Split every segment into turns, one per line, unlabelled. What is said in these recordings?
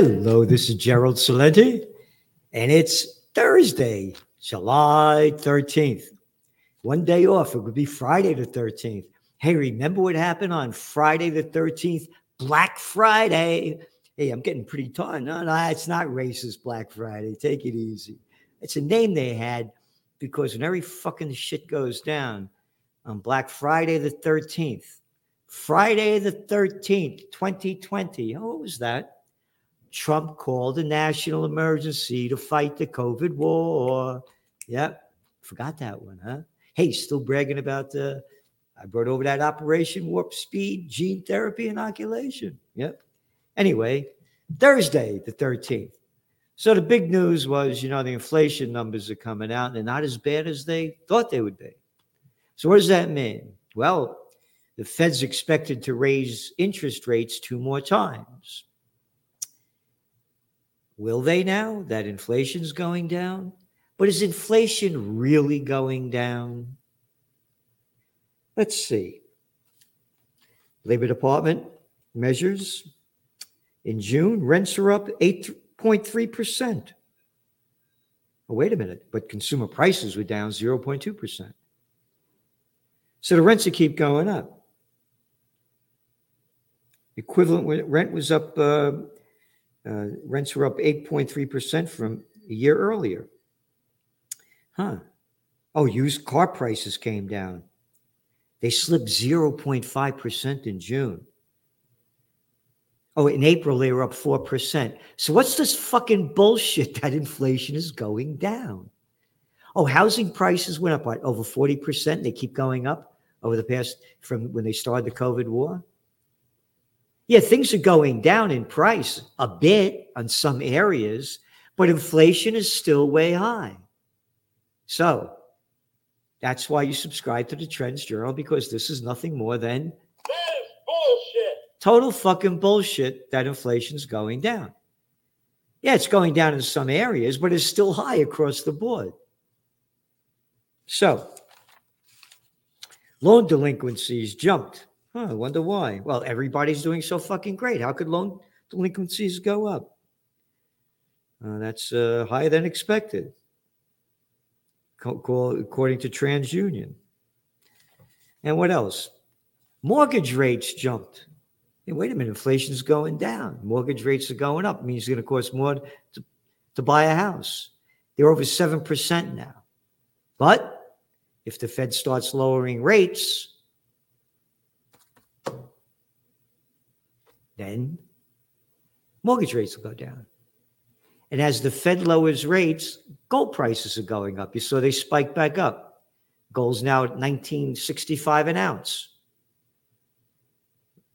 Hello, this is Gerald Celente, and it's Thursday, July 13th. One day off. It would be Friday the 13th. Hey, remember what happened on Friday the 13th? Black Friday. Hey, I'm getting pretty tired. No, no, it's not racist Black Friday. Take it easy. It's a name they had because when every fucking shit goes down on Black Friday the 13th, Friday the 13th, 2020. Oh, what was that? Trump called a national emergency to fight the COVID war. Yep. Forgot that one, huh? Hey, still bragging about the, I brought over that Operation Warp Speed gene therapy inoculation. Yep. Anyway, Thursday, the 13th. So the big news was, you know, the inflation numbers are coming out and they're not as bad as they thought they would be. So what does that mean? Well, the Fed's expected to raise interest rates two more times. Will they now that inflation's going down? But is inflation really going down? Let's see. Labor Department measures in June, rents are up 8.3%. Oh, wait a minute, but consumer prices were down 0.2%. So the rents keep going up. Equivalent rent was up uh, uh, rents were up 8.3% from a year earlier. Huh. Oh, used car prices came down. They slipped 0.5% in June. Oh, in April, they were up 4%. So, what's this fucking bullshit that inflation is going down? Oh, housing prices went up what, over 40%. They keep going up over the past from when they started the COVID war. Yeah, things are going down in price a bit on some areas, but inflation is still way high. So that's why you subscribe to the Trends Journal because this is nothing more than. Total fucking bullshit that inflation's going down. Yeah, it's going down in some areas, but it's still high across the board. So, loan delinquencies jumped Huh, I wonder why. Well, everybody's doing so fucking great. How could loan delinquencies go up? Uh, that's uh, higher than expected, according to TransUnion. And what else? Mortgage rates jumped. Hey, wait a minute, inflation's going down. Mortgage rates are going up. It means it's going to cost more to, to buy a house. They're over 7% now. But if the Fed starts lowering rates, then mortgage rates will go down. And as the Fed lowers rates, gold prices are going up. You saw they spike back up. Gold's now at 1965 an ounce.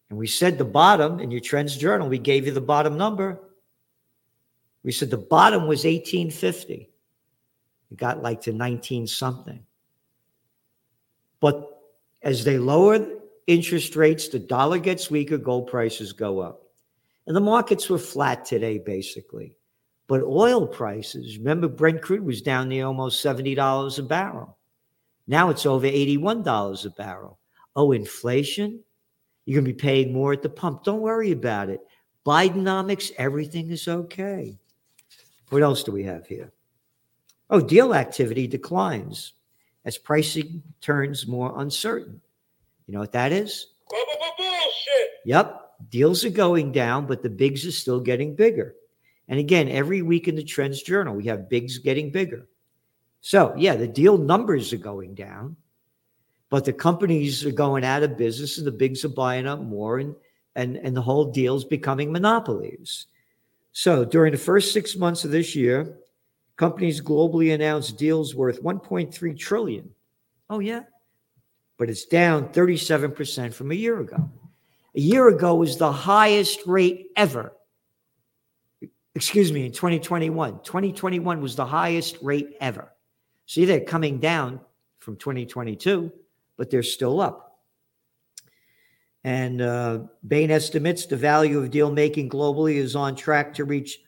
And we said the bottom in your trends journal, we gave you the bottom number. We said the bottom was 1850. It got like to 19 something. But as they lowered interest rates, the dollar gets weaker, gold prices go up. And the markets were flat today, basically. But oil prices, remember, Brent crude was down near almost $70 a barrel. Now it's over $81 a barrel. Oh, inflation? You're going to be paying more at the pump. Don't worry about it. Bidenomics, everything is okay. What else do we have here? Oh, deal activity declines as pricing turns more uncertain. You know what that is?
Bullshit.
Yep. Deals are going down, but the bigs are still getting bigger. And again, every week in the Trends Journal, we have bigs getting bigger. So, yeah, the deal numbers are going down, but the companies are going out of business and the bigs are buying up more, and, and, and the whole deal's becoming monopolies. So, during the first six months of this year, companies globally announced deals worth 1.3 trillion. Oh, yeah but it's down 37% from a year ago. A year ago was the highest rate ever. Excuse me, in 2021. 2021 was the highest rate ever. See, they're coming down from 2022, but they're still up. And uh, Bain estimates the value of deal making globally is on track to reach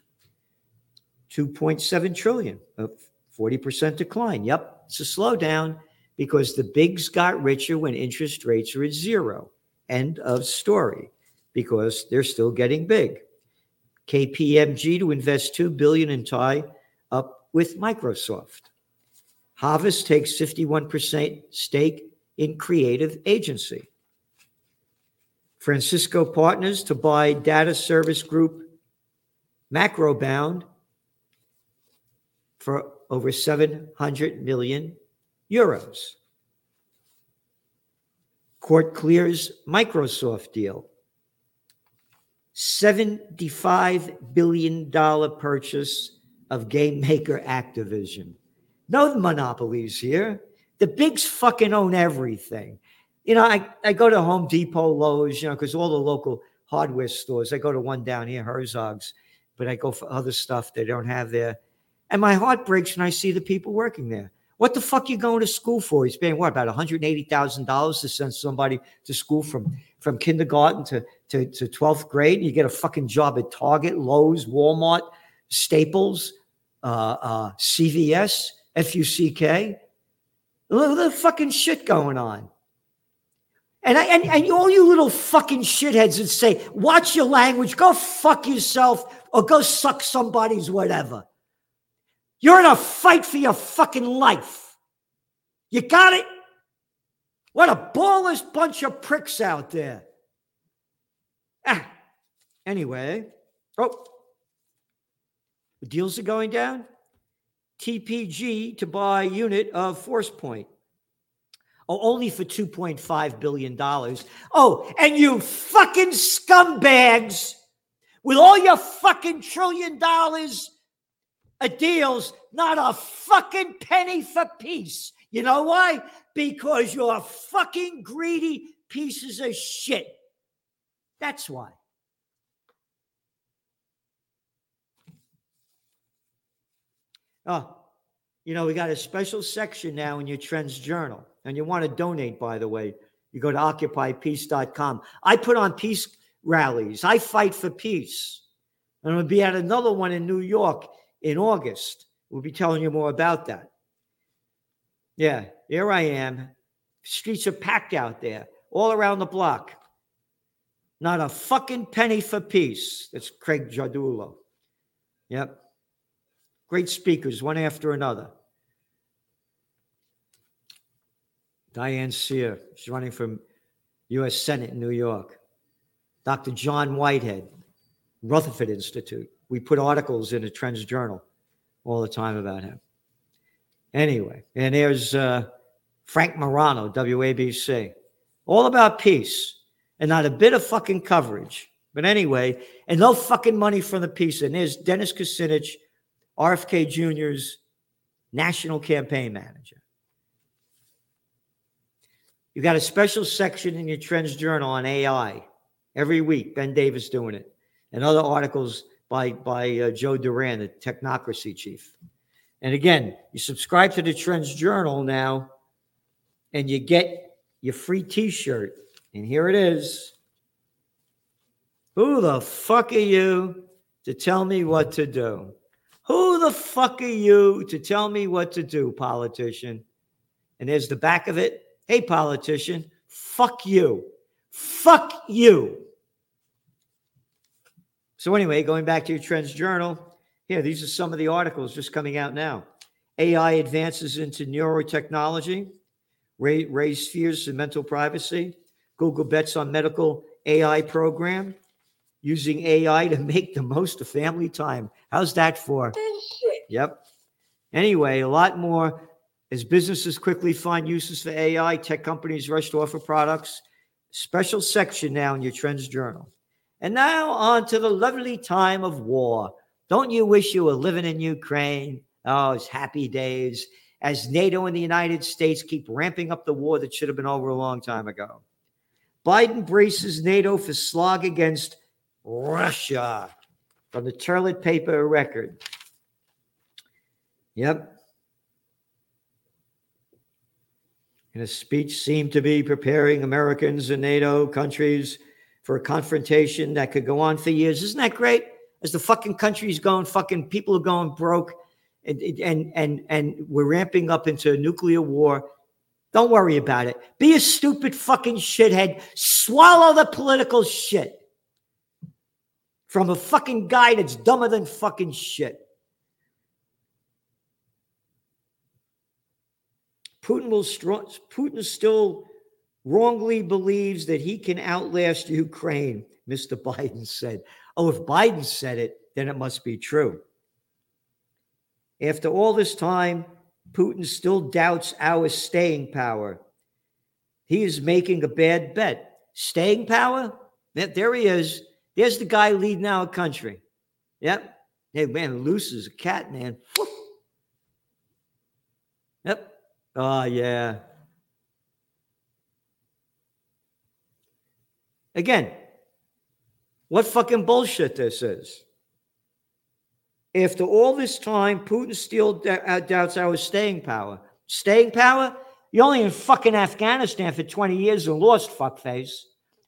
2.7 trillion, a 40% decline. Yep, it's a slowdown because the bigs got richer when interest rates were at zero. End of story, because they're still getting big. KPMG to invest 2 billion in tie up with Microsoft. Havas takes 51% stake in creative agency. Francisco Partners to buy data service group Macrobond for over 700 million euros. Court clears Microsoft deal. $75 billion purchase of game maker Activision. No monopolies here. The bigs fucking own everything. You know, I, I go to Home Depot, Lowe's, you know, because all the local hardware stores, I go to one down here, Herzog's, but I go for other stuff they don't have there. And my heart breaks when I see the people working there. What the fuck you going to school for? He's paying what about $180,000 to send somebody to school from from kindergarten to, to, to 12th grade. You get a fucking job at Target, Lowe's, Walmart, Staples, uh, uh, CVS, FUCK. Look at the fucking shit going on. And, I, and, and all you little fucking shitheads that say, watch your language, go fuck yourself or go suck somebody's whatever. You're in a fight for your fucking life. You got it? What a ballless bunch of pricks out there. Ah, anyway, oh, the deals are going down. TPG to buy unit of Forcepoint. Oh, only for $2.5 billion. Oh, and you fucking scumbags with all your fucking trillion dollars of deals, not a fucking penny for peace. You know why? because you're fucking greedy pieces of shit. That's why. Oh, you know, we got a special section now in your Trends Journal. And you want to donate, by the way, you go to occupypeace.com. I put on peace rallies, I fight for peace. And I'm going to be at another one in New York in August. We'll be telling you more about that. Yeah, here I am. Streets are packed out there, all around the block. Not a fucking penny for peace. That's Craig Jardullo. Yep. Great speakers, one after another. Diane Sare, she's running for U.S. Senate in New York. Dr. John Whitehead, Rutherford Institute. We put articles in a Trends Journal all the time about him. Anyway, and there's uh, Frank Morano, WABC. All about peace and not a bit of fucking coverage. But anyway, and no fucking money from the peace. And there's Dennis Kucinich, RFK Jr.'s national campaign manager. You got a special section in your Trends Journal on AI every week. Ben Davis doing it, and other articles by by uh, Joe Duran, the technocracy chief. And again, you subscribe to the Trends Journal now, and you get your free t shirt. And here it is. Who the fuck are you to tell me what to do? Who the fuck are you to tell me what to do, politician? And there's the back of it. Hey, politician, fuck you. Fuck you. So, anyway, going back to your Trends Journal, here, these are some of the articles just coming out now. AI advances into neurotechnology, raise, raise fears of mental privacy. Google bets on medical AI program, using AI to make the most of family time. How's that for? Yep. Anyway, a lot more as businesses quickly find uses for AI, tech companies rush to offer products. Special section now in your Trends Journal. And now on to the lovely time of war. Don't you wish you were living in Ukraine? Oh, it's happy days as NATO and the United States keep ramping up the war that should have been over a long time ago. Biden braces NATO for slog against Russia from the toilet paper record. Yep. In a speech, seemed to be preparing Americans and NATO countries for a confrontation that could go on for years. Isn't that great? as the fucking country's going fucking people are going broke and and and and we're ramping up into a nuclear war don't worry about it be a stupid fucking shithead swallow the political shit from a fucking guy that's dumber than fucking shit. Putin will strong, Putin still wrongly believes that he can outlast Ukraine, Mr. Biden said. Oh, if Biden said it, then it must be true. After all this time, Putin still doubts our staying power. He is making a bad bet. Staying power? There he is. There's the guy leading our country. Yep. Hey, man, loose as a cat, man. Yep. Oh, yeah. Again, what fucking bullshit this is. After all this time, Putin still uh, doubts our staying power. Staying power? You're only in fucking Afghanistan for 20 years and lost, fuckface.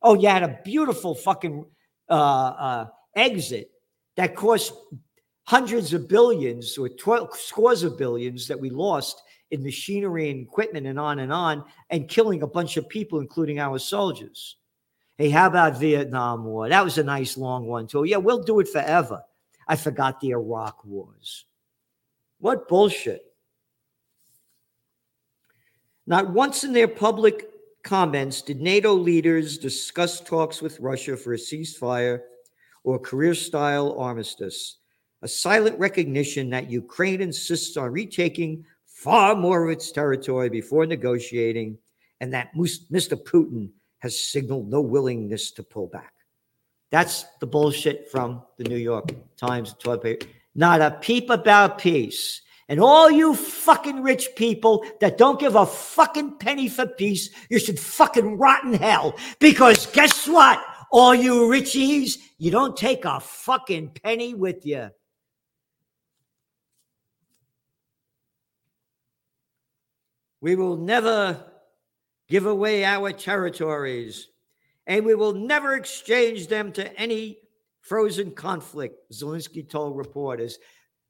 Oh, you had a beautiful fucking uh, uh, exit that cost hundreds of billions or 12 scores of billions that we lost in machinery and equipment and on and on, and killing a bunch of people, including our soldiers. Hey, how about Vietnam War? That was a nice long one, too. Yeah, we'll do it forever. I forgot the Iraq wars. What bullshit. Not once in their public comments did NATO leaders discuss talks with Russia for a ceasefire or Korea style armistice, a silent recognition that Ukraine insists on retaking far more of its territory before negotiating, and that Mr. Putin has signaled no willingness to pull back. That's the bullshit from the New York Times toilet paper. Not a peep about peace. And all you fucking rich people that don't give a fucking penny for peace, you should fucking rot in hell. Because guess what? All you richies, you don't take a fucking penny with you. We will never give away our territories, and we will never exchange them to any frozen conflict, Zelensky told reporters.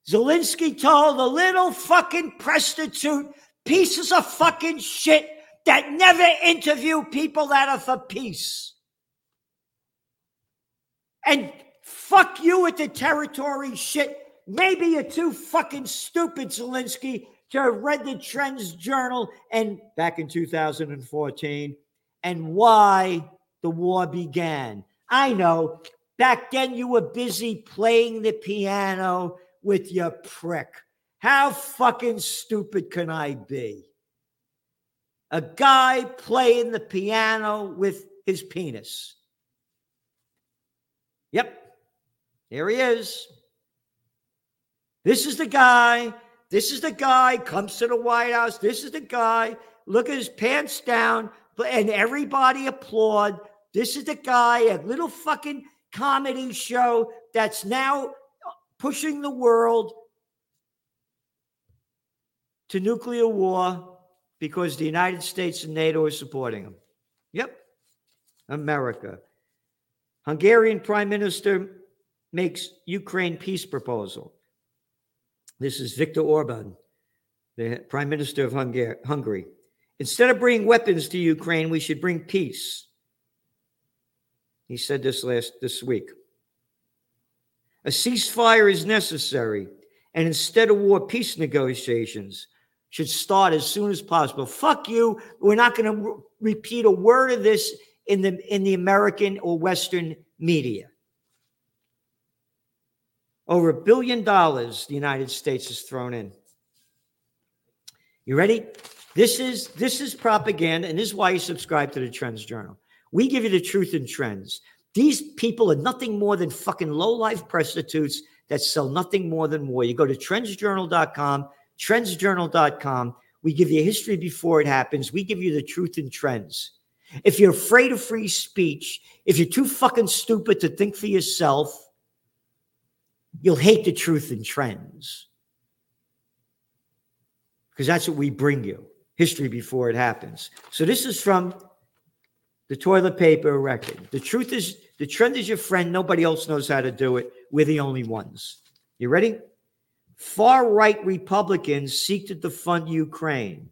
Zelensky told the little fucking prostitute pieces of fucking shit that never interview people that are for peace. And fuck you with the territory shit. Maybe you're too fucking stupid, Zelensky, to read the Trends Journal and back in 2014 and why the war began. I know back then you were busy playing the piano with your prick. How fucking stupid can I be? A guy playing the piano with his penis. Yep, here he is. This is the guy this is the guy comes to the White House. This is the guy. Look at his pants down, and everybody applaud. This is the guy, a little fucking comedy show that's now pushing the world to nuclear war because the United States and NATO are supporting him. Yep, America. Hungarian Prime Minister makes Ukraine peace proposal. This is Viktor Orban, the Prime Minister of Hungary. Instead of bringing weapons to Ukraine, we should bring peace. He said this last this week. A ceasefire is necessary, and instead of war, peace negotiations should start as soon as possible. Fuck you. We're not going to re- repeat a word of this in the in the American or Western media. Over a billion dollars the United States has thrown in. You ready? This is this is propaganda, and this is why you subscribe to the Trends Journal. We give you the truth and trends. These people are nothing more than fucking low-life prostitutes that sell nothing more than war. You go to trendsjournal.com, trendsjournal.com. We give you history before it happens. We give you the truth and trends. If you're afraid of free speech, if you're too fucking stupid to think for yourself, you'll hate the truth and trends. Because that's what we bring you history before it happens. So this is from the toilet paper record. The truth is, the trend is your friend. Nobody else knows how to do it. We're the only ones. You ready? Far right Republicans seek to defund Ukraine.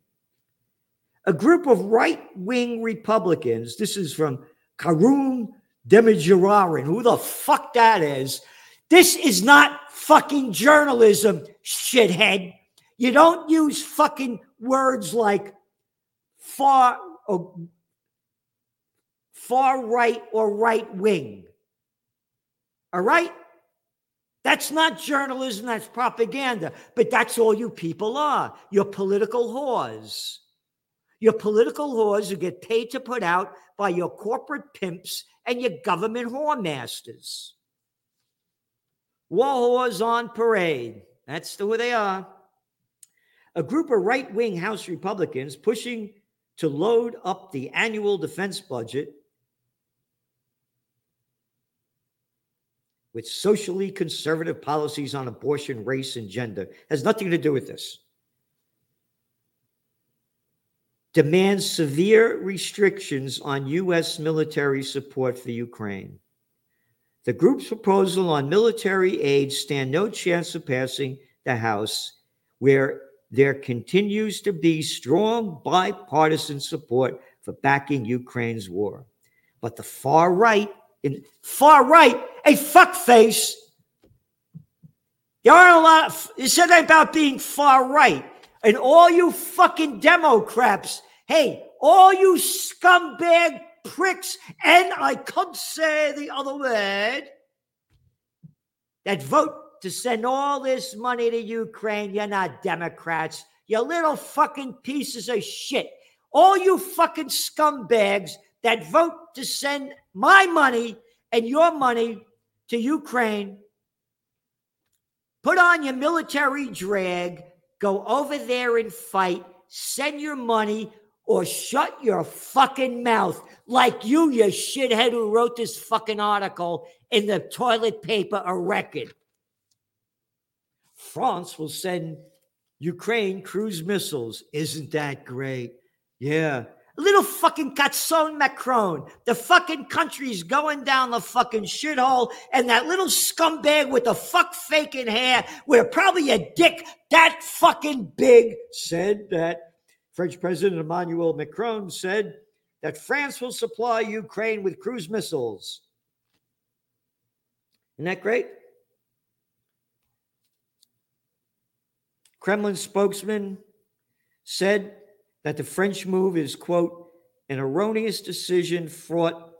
A group of right wing Republicans, this is from Karoun Demirjian, who the fuck that is. This is not fucking journalism, shithead. You don't use fucking words like far or far right or right wing. All right? That's not journalism, that's propaganda. But that's all you people are. You're political whores. You're political whores who get paid to put out by your corporate pimps and your government whoremasters. War on parade. That's who they are. A group of right wing House Republicans pushing to load up the annual defense budget with socially conservative policies on abortion, race, and gender. Has nothing to do with this. Demands severe restrictions on U.S. military support for Ukraine. The group's proposal on military aid stand no chance of passing the House, where there continues to be strong bipartisan support for backing Ukraine's war. But the far right in far right, a fuckface. There aren't a lot. Of, you said that about being far right, and all you fucking Democrats. Hey, all you scumbag pricks, and I could say the other word, that vote to send all this money to Ukraine. You're not Democrats. You little fucking pieces of shit. All you fucking scumbags that vote to send my money and your money to Ukraine, put on your military drag, go over there and fight, send your money, or shut your fucking mouth like you, you shithead who wrote this fucking article in the toilet paper a record. France will send Ukraine cruise missiles. Isn't that great? Yeah. Little fucking Catson Macron. The fucking country's going down the fucking shithole, and that little scumbag with the fuck faking hair, with probably a dick that fucking big, said that French President Emmanuel Macron said that France will supply Ukraine with cruise missiles. Isn't that great? Kremlin spokesman said that the French move is, quote, an erroneous decision fraught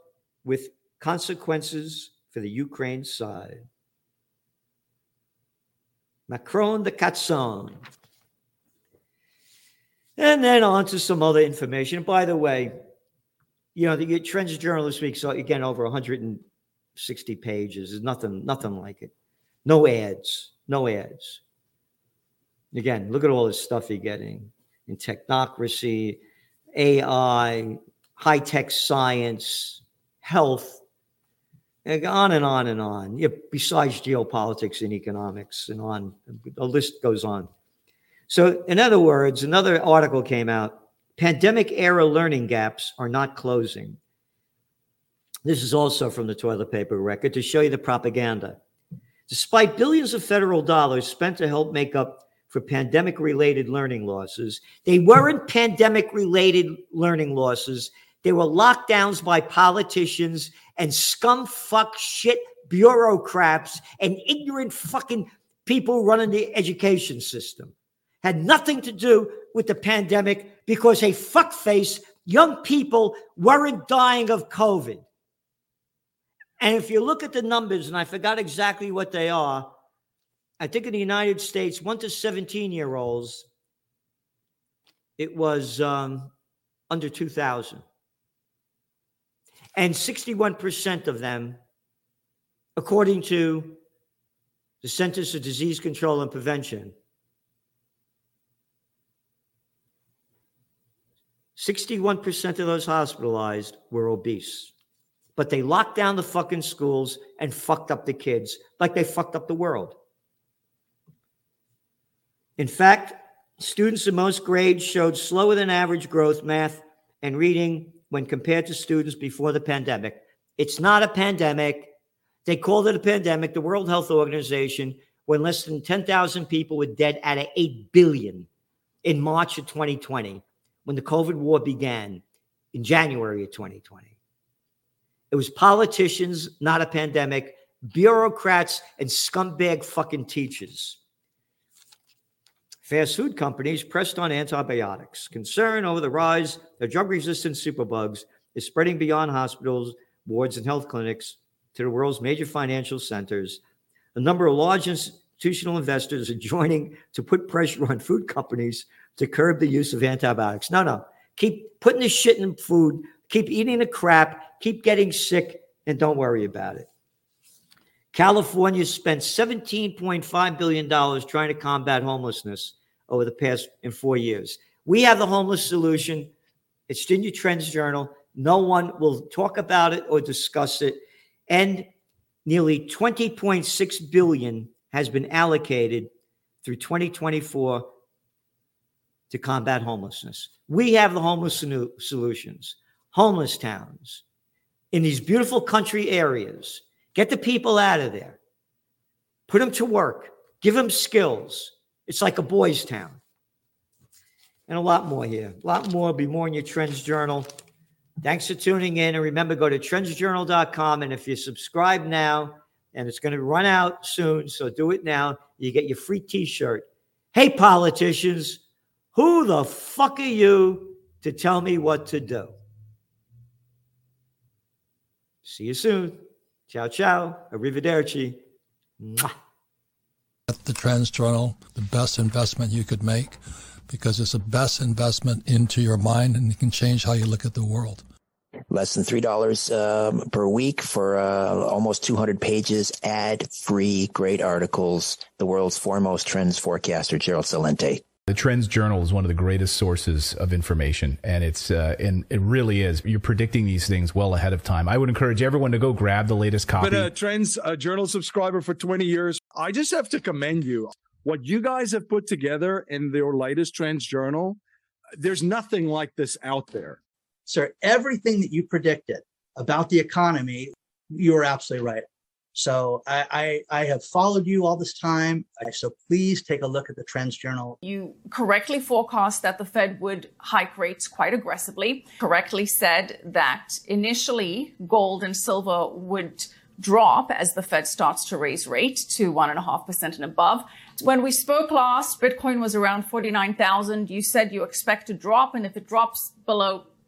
with consequences for the Ukraine side. Macron de Catson. And then on to some other information. By the way, you know, the Trends Journal this week saw again over 160 pages. There's nothing, nothing like it. No ads, no ads. Again, look at all this stuff you're getting in technocracy, AI, high tech science, health, and on and on and on. Yeah, besides geopolitics and economics, and on the list goes on. So, in other words, another article came out pandemic era learning gaps are not closing. This is also from the toilet paper record to show you the propaganda. Despite billions of federal dollars spent to help make up for pandemic related learning losses. They weren't pandemic related learning losses. They were lockdowns by politicians and scum fuck shit bureaucrats and ignorant fucking people running the education system. Had nothing to do with the pandemic because a fuckface young people weren't dying of COVID. And if you look at the numbers, and I forgot exactly what they are, I think in the United States, one to 17 year olds, it was um, under 2,000. And 61% of them, according to the Centers for Disease Control and Prevention, 61% of those hospitalized were obese. But they locked down the fucking schools and fucked up the kids like they fucked up the world. In fact, students in most grades showed slower than average growth math and reading when compared to students before the pandemic. It's not a pandemic. They called it a pandemic. The World Health Organization, when less than 10,000 people were dead out of 8 billion in March of 2020, when the COVID war began in January of 2020. It was politicians, not a pandemic, bureaucrats, and scumbag fucking teachers. Fast food companies pressed on antibiotics. Concern over the rise of drug resistant superbugs is spreading beyond hospitals, wards, and health clinics to the world's major financial centers. A number of large institutional investors are joining to put pressure on food companies to curb the use of antibiotics. No, no. Keep putting the shit in food, keep eating the crap, keep getting sick, and don't worry about it. California spent $17.5 billion trying to combat homelessness over the past in four years. We have the homeless solution. It's in your Trends Journal. No one will talk about it or discuss it. And nearly 20.6 billion has been allocated through 2024 to combat homelessness. We have the homeless solutions, homeless towns in these beautiful country areas. Get the people out of there. Put them to work. Give them skills. It's like a boys' town. And a lot more here. A lot more. Be more in your Trends Journal. Thanks for tuning in. And remember, go to trendsjournal.com. And if you subscribe now, and it's going to run out soon, so do it now, you get your free t shirt. Hey, politicians, who the fuck are you to tell me what to do? See you soon. Ciao, ciao. Arrivederci. Mwah.
At the Trends Journal, the best investment you could make because it's the best investment into your mind and it can change how you look at the world.
Less than three dollars um, per week for uh, almost 200 pages, ad-free, great articles. The world's foremost trends forecaster, Gerald Celente.
The Trends Journal is one of the greatest sources of information, and it's uh, and it really is. You're predicting these things well ahead of time. I would encourage everyone to go grab the latest copy.
Been a Trends uh, Journal subscriber for 20 years. I just have to commend you. What you guys have put together in your latest Trends Journal, there's nothing like this out there.
Sir, everything that you predicted about the economy, you were absolutely right. So I, I, I have followed you all this time. So please take a look at the Trends Journal.
You correctly forecast that the Fed would hike rates quite aggressively. Correctly said that initially gold and silver would drop as the Fed starts to raise rate to one and a half percent and above. When we spoke last, Bitcoin was around 49,000. You said you expect to drop. And if it drops below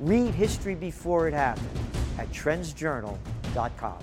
Read history before it happened at trendsjournal.com.